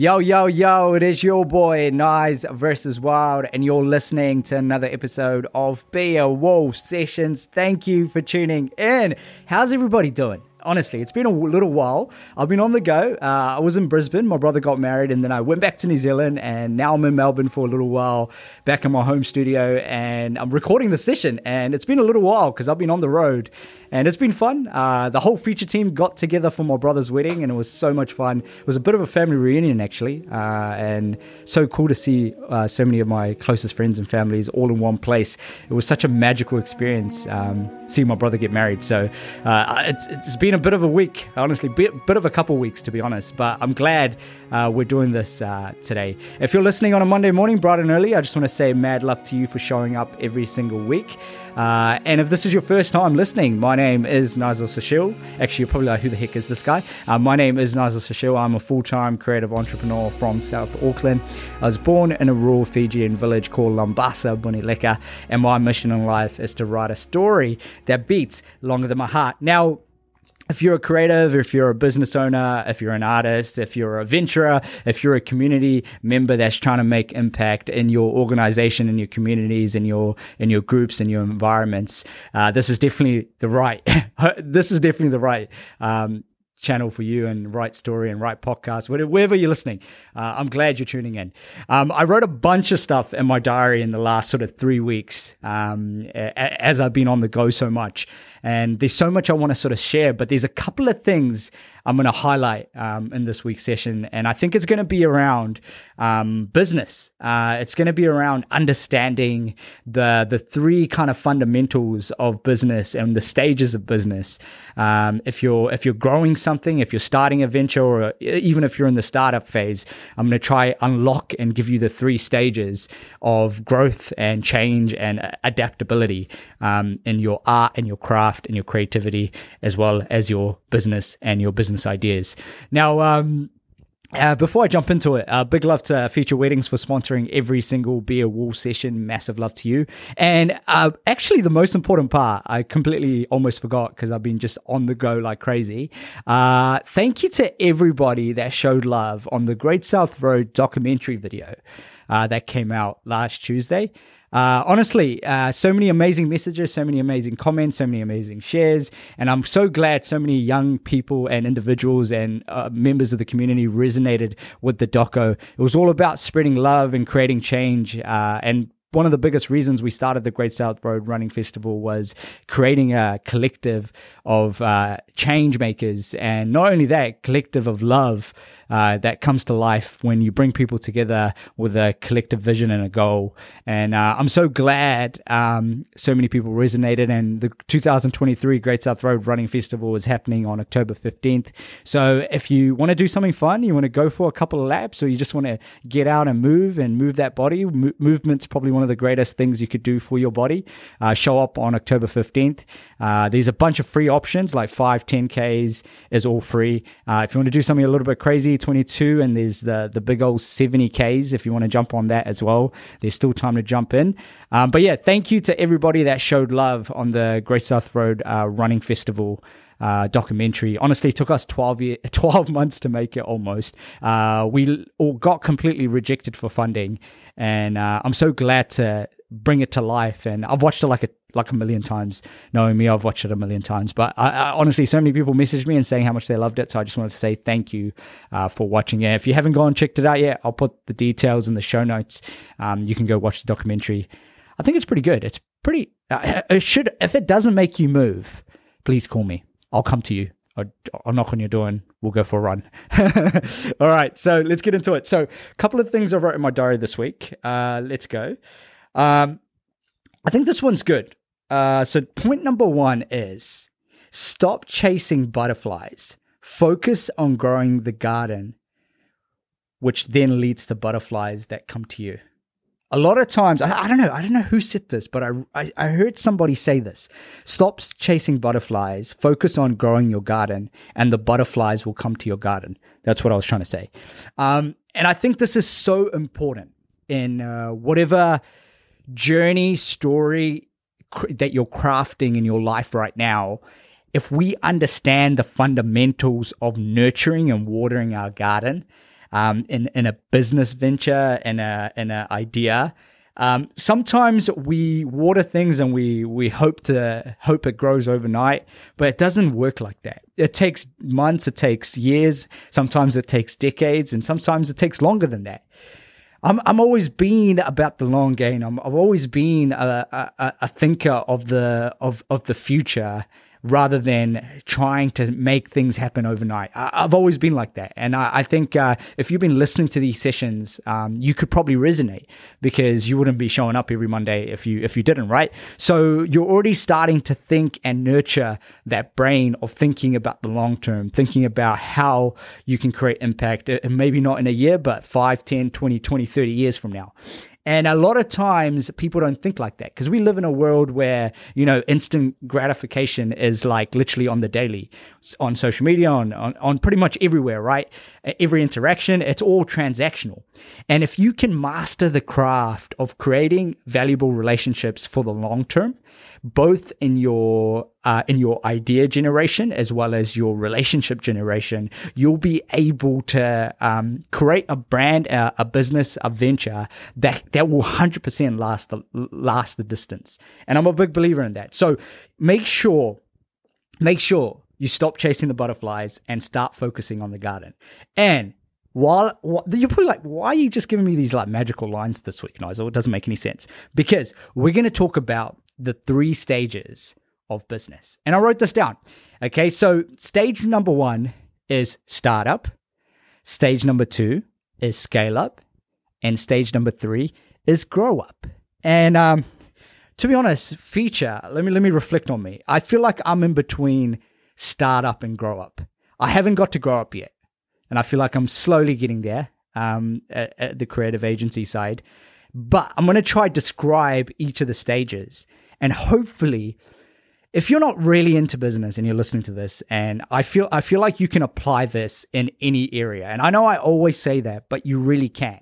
Yo, yo, yo, it is your boy, Nice versus Wild, and you're listening to another episode of Be a Wolf Sessions. Thank you for tuning in. How's everybody doing? honestly, it's been a little while. I've been on the go. Uh, I was in Brisbane. My brother got married, and then I went back to New Zealand, and now I'm in Melbourne for a little while, back in my home studio, and I'm recording the session. And it's been a little while because I've been on the road, and it's been fun. Uh, the whole feature team got together for my brother's wedding, and it was so much fun. It was a bit of a family reunion, actually, uh, and so cool to see uh, so many of my closest friends and families all in one place. It was such a magical experience um, seeing my brother get married. So uh, it's, it's been a bit of a week, honestly, bit, bit of a couple weeks to be honest. But I'm glad uh, we're doing this uh, today. If you're listening on a Monday morning, bright and early, I just want to say mad love to you for showing up every single week. Uh, and if this is your first time listening, my name is Nayzel Sushil. Actually, you're probably like, who the heck is this guy? Uh, my name is Nayzel Sushil. I'm a full time creative entrepreneur from South Auckland. I was born in a rural Fijian village called Lambasa, Bunileka, and my mission in life is to write a story that beats longer than my heart. Now, if you're a creative, if you're a business owner, if you're an artist, if you're a venturer, if you're a community member that's trying to make impact in your organization, in your communities, in your in your groups, in your environments, uh, this is definitely the right. this is definitely the right um, channel for you and right story and right podcast, wherever you're listening. Uh, I'm glad you're tuning in. Um, I wrote a bunch of stuff in my diary in the last sort of three weeks um, as I've been on the go so much. And there's so much I want to sort of share, but there's a couple of things I'm going to highlight um, in this week's session. And I think it's going to be around um, business. Uh, it's going to be around understanding the the three kind of fundamentals of business and the stages of business. Um, if you're if you're growing something, if you're starting a venture, or even if you're in the startup phase, I'm going to try unlock and give you the three stages of growth and change and adaptability um, in your art and your craft and your creativity, as well as your business and your business ideas. Now, um, uh, before I jump into it, uh, big love to Feature Weddings for sponsoring every single Be a Wolf session. Massive love to you. And uh, actually, the most important part, I completely almost forgot because I've been just on the go like crazy. Uh, thank you to everybody that showed love on the Great South Road documentary video uh, that came out last Tuesday. Uh, honestly, uh, so many amazing messages, so many amazing comments, so many amazing shares. And I'm so glad so many young people and individuals and uh, members of the community resonated with the doco. It was all about spreading love and creating change uh, and one of the biggest reasons we started the Great South Road Running Festival was creating a collective of uh, change makers, and not only that, collective of love uh, that comes to life when you bring people together with a collective vision and a goal. And uh, I'm so glad um, so many people resonated. And the 2023 Great South Road Running Festival is happening on October 15th. So if you want to do something fun, you want to go for a couple of laps, or you just want to get out and move and move that body, Mo- movement's probably one of the greatest things you could do for your body. Uh, show up on October 15th. Uh, there's a bunch of free options like 5, 10Ks is all free. Uh, if you want to do something a little bit crazy, 22 and there's the the big old 70Ks if you want to jump on that as well. There's still time to jump in. Um, but yeah, thank you to everybody that showed love on the Great South Road uh, Running Festival. Uh, documentary. Honestly, took us 12, year, 12 months to make it almost. Uh, we all got completely rejected for funding. And uh, I'm so glad to bring it to life. And I've watched it like a like a million times. Knowing me, I've watched it a million times. But I, I, honestly, so many people messaged me and saying how much they loved it. So I just wanted to say thank you uh, for watching it. If you haven't gone and checked it out yet, I'll put the details in the show notes. Um, you can go watch the documentary. I think it's pretty good. It's pretty. Uh, it should. If it doesn't make you move, please call me. I'll come to you. I'll, I'll knock on your door and we'll go for a run. All right, so let's get into it. So, a couple of things I wrote in my diary this week. Uh, let's go. Um, I think this one's good. Uh, so, point number one is stop chasing butterflies. Focus on growing the garden, which then leads to butterflies that come to you. A lot of times, I, I don't know, I don't know who said this, but I, I, I heard somebody say this. Stop chasing butterflies, focus on growing your garden, and the butterflies will come to your garden. That's what I was trying to say. Um, and I think this is so important in uh, whatever journey, story, that you're crafting in your life right now, if we understand the fundamentals of nurturing and watering our garden, um, in in a business venture in a in an idea. Um, sometimes we water things and we we hope to hope it grows overnight, but it doesn't work like that. It takes months, it takes years, sometimes it takes decades, and sometimes it takes longer than that. I'm I'm always been about the long game. I'm, I've always been a, a, a thinker of the of of the future rather than trying to make things happen overnight. I, have always been like that. And I, I think uh, if you've been listening to these sessions, um, you could probably resonate because you wouldn't be showing up every Monday if you if you didn't, right? So you're already starting to think and nurture that brain of thinking about the long term, thinking about how you can create impact, uh, maybe not in a year, but 5, 10, 20, 20, 30 years from now. And a lot of times people don't think like that because we live in a world where, you know, instant gratification is like literally on the daily on social media, on, on, on pretty much everywhere, right? Every interaction, it's all transactional. And if you can master the craft of creating valuable relationships for the long term, both in your uh, in your idea generation as well as your relationship generation, you'll be able to um, create a brand, a, a, business, a venture that that will hundred percent last the last the distance. And I'm a big believer in that. So make sure, make sure you stop chasing the butterflies and start focusing on the garden. And while, while you're probably like, why are you just giving me these like magical lines this week, Nayzel? It doesn't make any sense because we're going to talk about the three stages of business. And I wrote this down. Okay, so stage number one is startup, stage number two is scale up, and stage number three is grow up. And um, to be honest, feature, let me let me reflect on me. I feel like I'm in between startup and grow up. I haven't got to grow up yet. And I feel like I'm slowly getting there um, at, at the creative agency side. But I'm going to try describe each of the stages and hopefully, if you're not really into business and you're listening to this, and I feel I feel like you can apply this in any area. And I know I always say that, but you really can.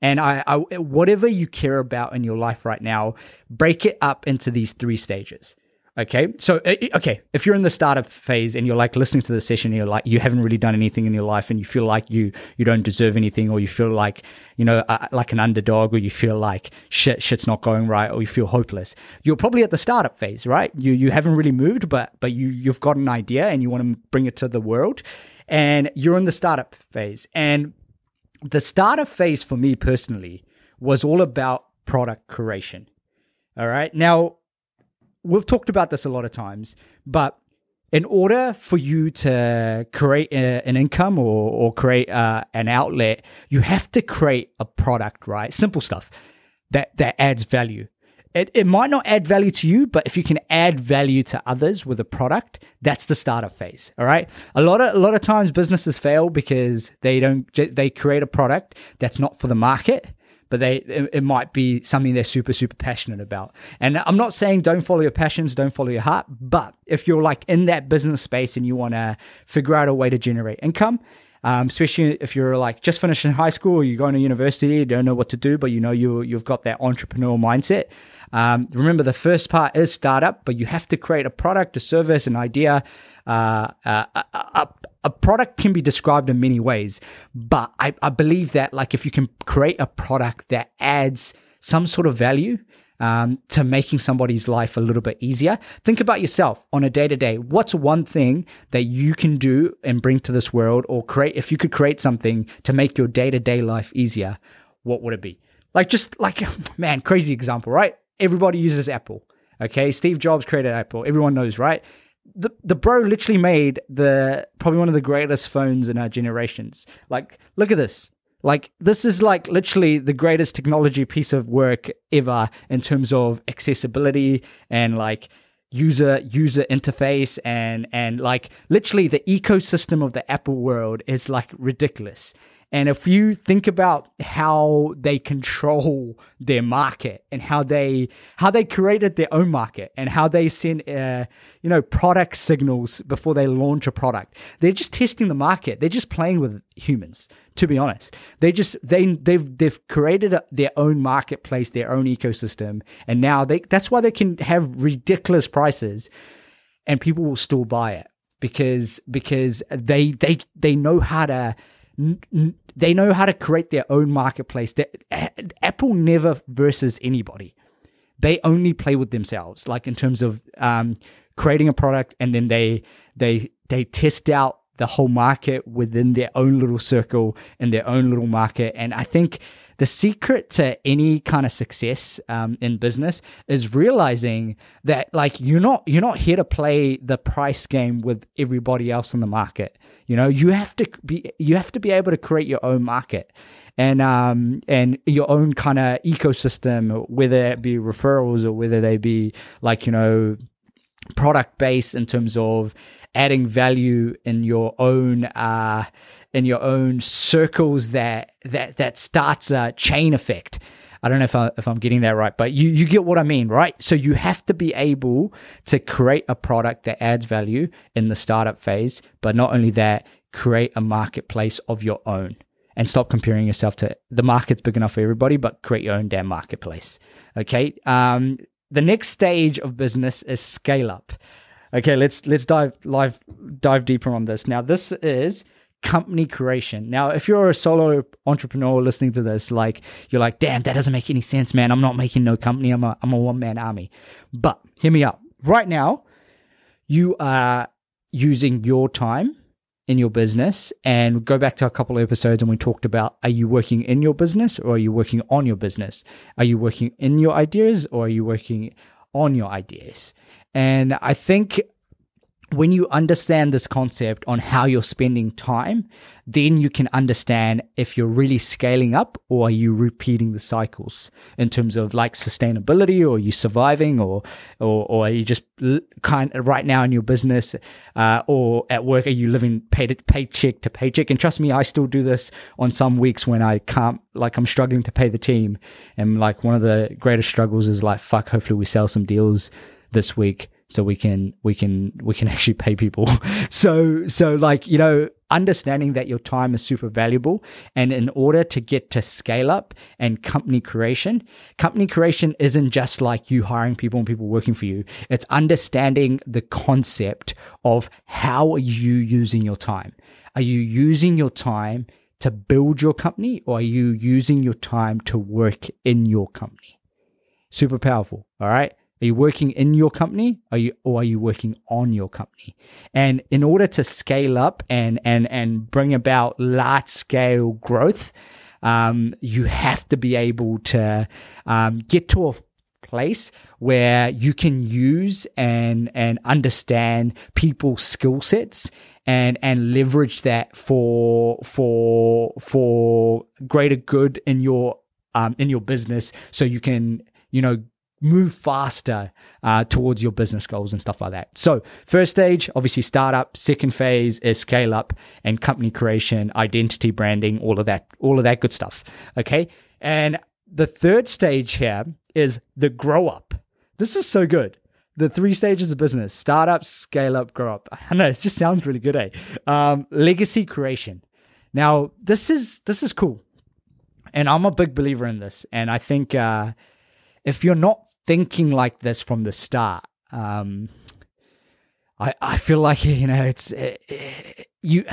And I, I whatever you care about in your life right now, break it up into these three stages. Okay. So, uh, okay. If you're in the startup phase and you're like listening to the session, you're like, you haven't really done anything in your life and you feel like you, you don't deserve anything or you feel like, you know, uh, like an underdog or you feel like shit, shit's not going right or you feel hopeless. You're probably at the startup phase, right? You, you haven't really moved, but, but you, you've got an idea and you want to bring it to the world and you're in the startup phase. And the startup phase for me personally was all about product creation. All right. Now, we've talked about this a lot of times, but in order for you to create a, an income or, or create uh, an outlet, you have to create a product, right? Simple stuff that, that adds value. It, it might not add value to you, but if you can add value to others with a product, that's the startup phase. All right. A lot of a lot of times businesses fail because they don't they create a product that's not for the market but they it, it, might be something they're super super passionate about. And I'm not saying don't follow your passions, don't follow your heart, but if you're like in that business space and you want to figure out a way to generate income, um, especially if you're like just finishing high school or you're going to university, you don't know what to do, but you know you you've got that entrepreneurial mindset. Um, remember, the first part is startup, but you have to create a product, a service, an idea. Uh, uh, a, a, a, product can be described in many ways, but I, I believe that like if you can create a product that adds some sort of value, um, to making somebody's life a little bit easier. Think about yourself on a day to day. What's one thing that you can do and bring to this world, or create? If you could create something to make your day to day life easier, what would it be? Like, just like, man, crazy example, right? everybody uses Apple. Okay, Steve Jobs created Apple. Everyone knows, right? The the bro literally made the probably one of the greatest phones in our generations. Like, look at this. Like this is like literally the greatest technology piece of work ever in terms of accessibility and like user user interface and and like literally the ecosystem of the Apple world is like ridiculous. And if you think about how they control their market and how they how they created their own market and how they send uh, you know product signals before they launch a product, they're just testing the market. They're just playing with humans. To be honest, they just they they've they've created a, their own marketplace, their own ecosystem, and now they that's why they can have ridiculous prices, and people will still buy it because because they they they know how to they know how to create their own marketplace. Apple never versus anybody. They only play with themselves, like in terms of um, creating a product, and then they they they test out the whole market within their own little circle in their own little market. And I think the secret to any kind of success um, in business is realizing that like you're not you're not here to play the price game with everybody else in the market. You know, you have to be you have to be able to create your own market and um and your own kind of ecosystem, whether it be referrals or whether they be like you know product based in terms of adding value in your own uh in your own circles that that that starts a chain effect. I don't know if, I, if I'm getting that right, but you, you get what I mean, right? So you have to be able to create a product that adds value in the startup phase, but not only that, create a marketplace of your own and stop comparing yourself to the market's big enough for everybody, but create your own damn marketplace. Okay. Um, the next stage of business is scale up. Okay, let's let's dive live dive deeper on this. Now, this is company creation. Now, if you're a solo entrepreneur listening to this, like you're like, damn, that doesn't make any sense, man. I'm not making no company. I'm a I'm a one man army. But hear me out. Right now, you are using your time in your business and go back to a couple of episodes and we talked about are you working in your business or are you working on your business? Are you working in your ideas or are you working on your ideas? And I think when you understand this concept on how you're spending time, then you can understand if you're really scaling up or are you repeating the cycles in terms of like sustainability or you surviving or or, or are you just kind of right now in your business uh, or at work are you living pay to, paycheck to paycheck? And trust me I still do this on some weeks when I can't like I'm struggling to pay the team. And like one of the greatest struggles is like fuck hopefully we sell some deals this week so we can we can we can actually pay people. So so like you know understanding that your time is super valuable and in order to get to scale up and company creation company creation isn't just like you hiring people and people working for you. It's understanding the concept of how are you using your time? Are you using your time to build your company or are you using your time to work in your company? Super powerful all right are you working in your company? Are you or are you working on your company? And in order to scale up and and and bring about large scale growth, um, you have to be able to um, get to a place where you can use and and understand people's skill sets and and leverage that for for for greater good in your um, in your business so you can you know move faster uh, towards your business goals and stuff like that. So, first stage, obviously, startup. Second phase is scale up and company creation, identity branding, all of that, all of that good stuff. Okay. And the third stage here is the grow up. This is so good. The three stages of business startup, scale up, grow up. I know it just sounds really good, eh? Um, legacy creation. Now, this is this is cool. And I'm a big believer in this. And I think uh, if you're not thinking like this from the start. Um, I I feel like you know it's it, it, you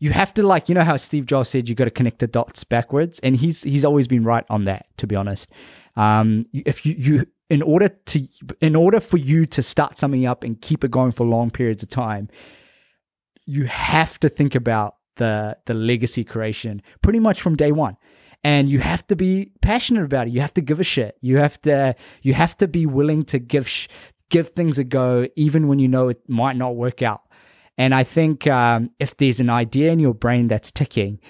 you have to like you know how Steve Jobs said you got to connect the dots backwards, and he's he's always been right on that. To be honest, um, if you you in order to in order for you to start something up and keep it going for long periods of time, you have to think about the the legacy creation pretty much from day one and you have to be passionate about it. You have to give a shit. You have to you have to be willing to give sh- give things a go, even when you know it might not work out. And I think um, if there's an idea in your brain that's ticking,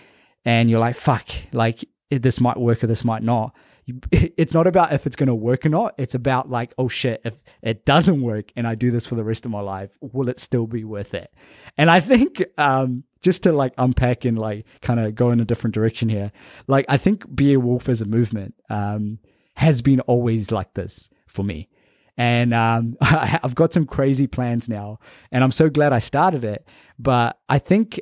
and you're like, "Fuck," like this might work or this might not. It's not about if it's going to work or not. It's about like, oh shit, if it doesn't work and I do this for the rest of my life, will it still be worth it? And I think um, just to like unpack and like kind of go in a different direction here. Like I think Be a Wolf as a movement um, has been always like this for me. And um, I've got some crazy plans now, and I'm so glad I started it. But I think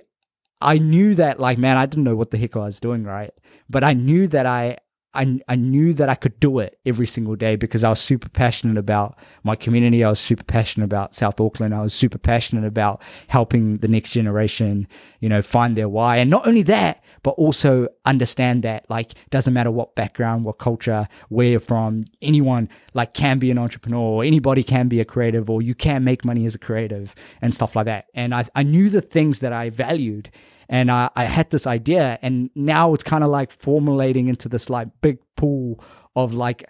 I knew that, like, man, I didn't know what the heck I was doing, right? But I knew that I I, I knew that I could do it every single day because I was super passionate about my community. I was super passionate about South Auckland. I was super passionate about helping the next generation, you know, find their why. And not only that, but also understand that like doesn't matter what background, what culture, where you're from, anyone like can be an entrepreneur, or anybody can be a creative, or you can make money as a creative and stuff like that. And I, I knew the things that I valued and I, I had this idea and now it's kind of like formulating into this like big pool of like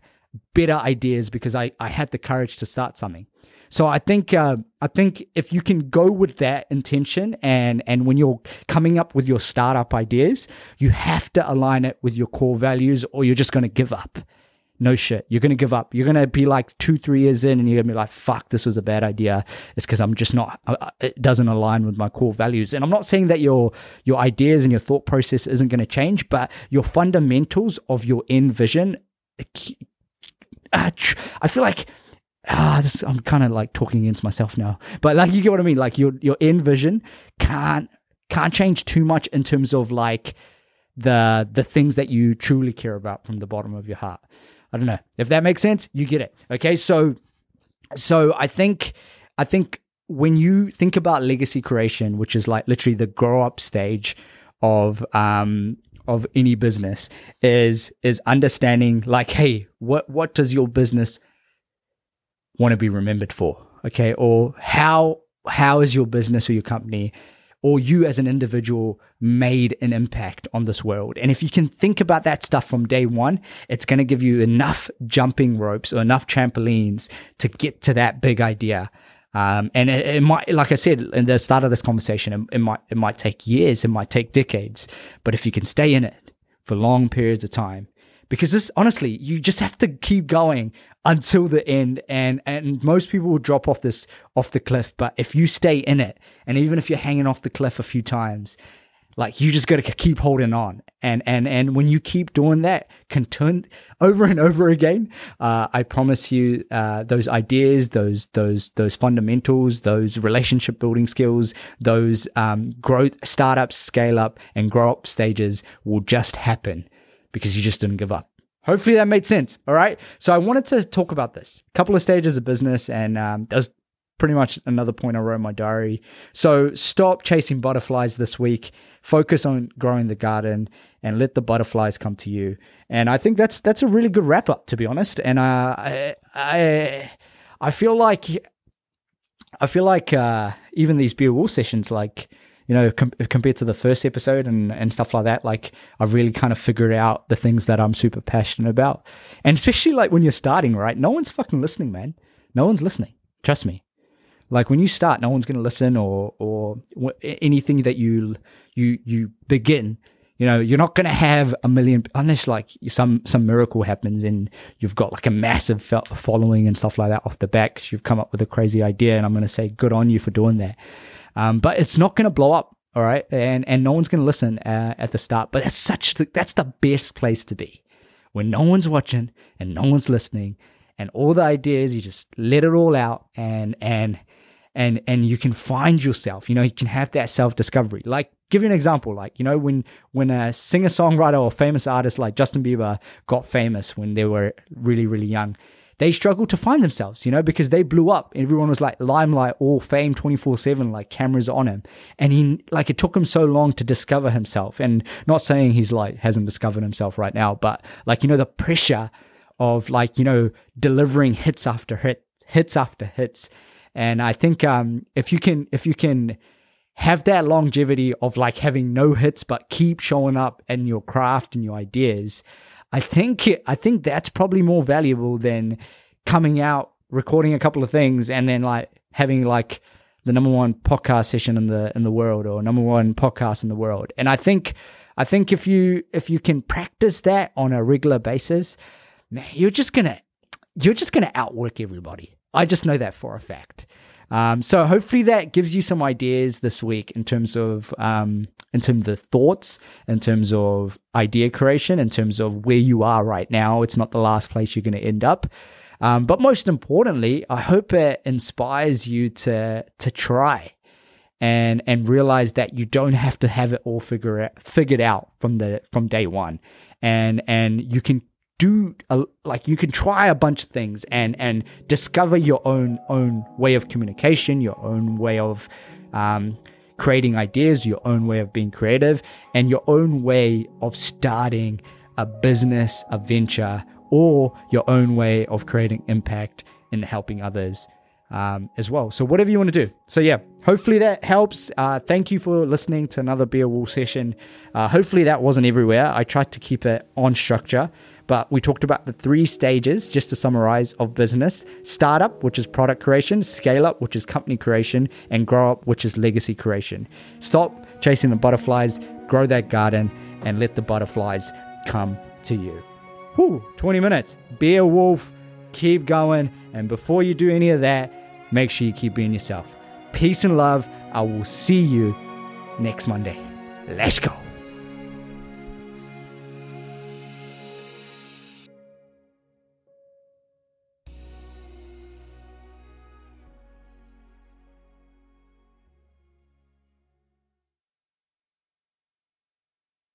better ideas because I, I had the courage to start something. So I think uh, I think if you can go with that intention and and when you're coming up with your startup ideas, you have to align it with your core values, or you're just going to give up no shit. You're going to give up. You're going to be like two, three years in and you're going to be like, fuck, this was a bad idea. It's because I'm just not, it doesn't align with my core values. And I'm not saying that your, your ideas and your thought process isn't going to change, but your fundamentals of your end vision, I feel like, ah, this, I'm kind of like talking against myself now, but like, you get what I mean? Like your, your end vision can't, can't change too much in terms of like, the the things that you truly care about from the bottom of your heart. I don't know if that makes sense. You get it. Okay. So, so I think, I think when you think about legacy creation, which is like literally the grow up stage of, um, of any business is is understanding like hey what what does your business want to be remembered for okay or how how is your business or your company or you as an individual made an impact on this world. And if you can think about that stuff from day one, it's going to give you enough jumping ropes or enough trampolines to get to that big idea. Um, and it, it, might, like I said in the start of this conversation, it, it might it might take years, it might take decades, but if you can stay in it for long periods of time, because this honestly, you just have to keep going until the end and and most people will drop off this off the cliff but if you stay in it and even if you're hanging off the cliff a few times like you just got to keep holding on. And and and when you keep doing that continue over and over again uh, i promise you uh, those ideas those those those fundamentals those relationship building skills those um, growth startups scale up and grow up stages will just happen because you just didn't give up Hopefully that made sense. All right. So I wanted to talk about this. A couple of stages of business, and um, was pretty much another point I wrote in my diary. So stop chasing butterflies this week. Focus on growing the garden and let the butterflies come to you. And I think that's that's a really good wrap up, to be honest. And uh, I, I I feel like I feel like uh, even these Be a Wolf sessions, like you know, com- compared to the first episode and, and stuff like that, like I really kind of figured out the things that I'm super passionate about. And especially like when you're starting, right? No one's fucking listening, man. No one's listening. Trust me. Like when you start, no one's going to listen or, or anything that you, you, you begin, you know, you're not going to have a million unless like some, some miracle happens and you've got like a massive following and stuff like that off the back. You've come up with a crazy idea. And I'm going to say good on you for doing that. Um, but it's not going to blow up. All right. And, and no one's going to listen uh, at the start, but that's such, that's the best place to be when no one's watching and no one's listening and all the ideas, you just let it all out and, and, and, and you can find yourself, you know, you can have that self discovery. Like, give you an example. Like, you know, when, when a singer songwriter or famous artist like Justin Bieber got famous when they were really, really young, they struggled to find themselves, you know, because they blew up. Everyone was like limelight, all fame 24 7, like cameras on him. And he, like, it took him so long to discover himself. And not saying he's like, hasn't discovered himself right now, but like, you know, the pressure of like, you know, delivering hits after hit, hits after hits. And I think, um, if you can, if you can, have that longevity of like having no hits but keep showing up in your craft and your ideas I think I think that's probably more valuable than coming out, recording a couple of things, and then like having like the number one podcast session in the in the world or number one podcast in the world. And I think I think if you if you can practice that on a regular basis, man, you're just gonna you're just gonna outwork everybody. I just know that for a fact. Um, so hopefully that gives you some ideas this week in terms of um, in terms of the thoughts, in terms of idea creation, in terms of where you are right now. It's not the last place you're going to end up. Um, but most importantly, I hope it inspires you to to try and and realize that you don't have to have it all figure out, figured out from the from day one, and and you can do a, like you can try a bunch of things and and discover your own own way of communication, your own way of um, creating ideas, your own way of being creative, and your own way of starting a business, a venture, or your own way of creating impact and helping others um, as well. So whatever you want to do. So yeah, hopefully that helps. Uh, thank you for listening to another Be a Wolf session. Uh, hopefully that wasn't everywhere. I tried to keep it on structure. But we talked about the three stages, just to summarize, of business startup, which is product creation, scale up, which is company creation, and grow up, which is legacy creation. Stop chasing the butterflies, grow that garden, and let the butterflies come to you. Whew, 20 minutes. Be a wolf, keep going. And before you do any of that, make sure you keep being yourself. Peace and love. I will see you next Monday. Let's go.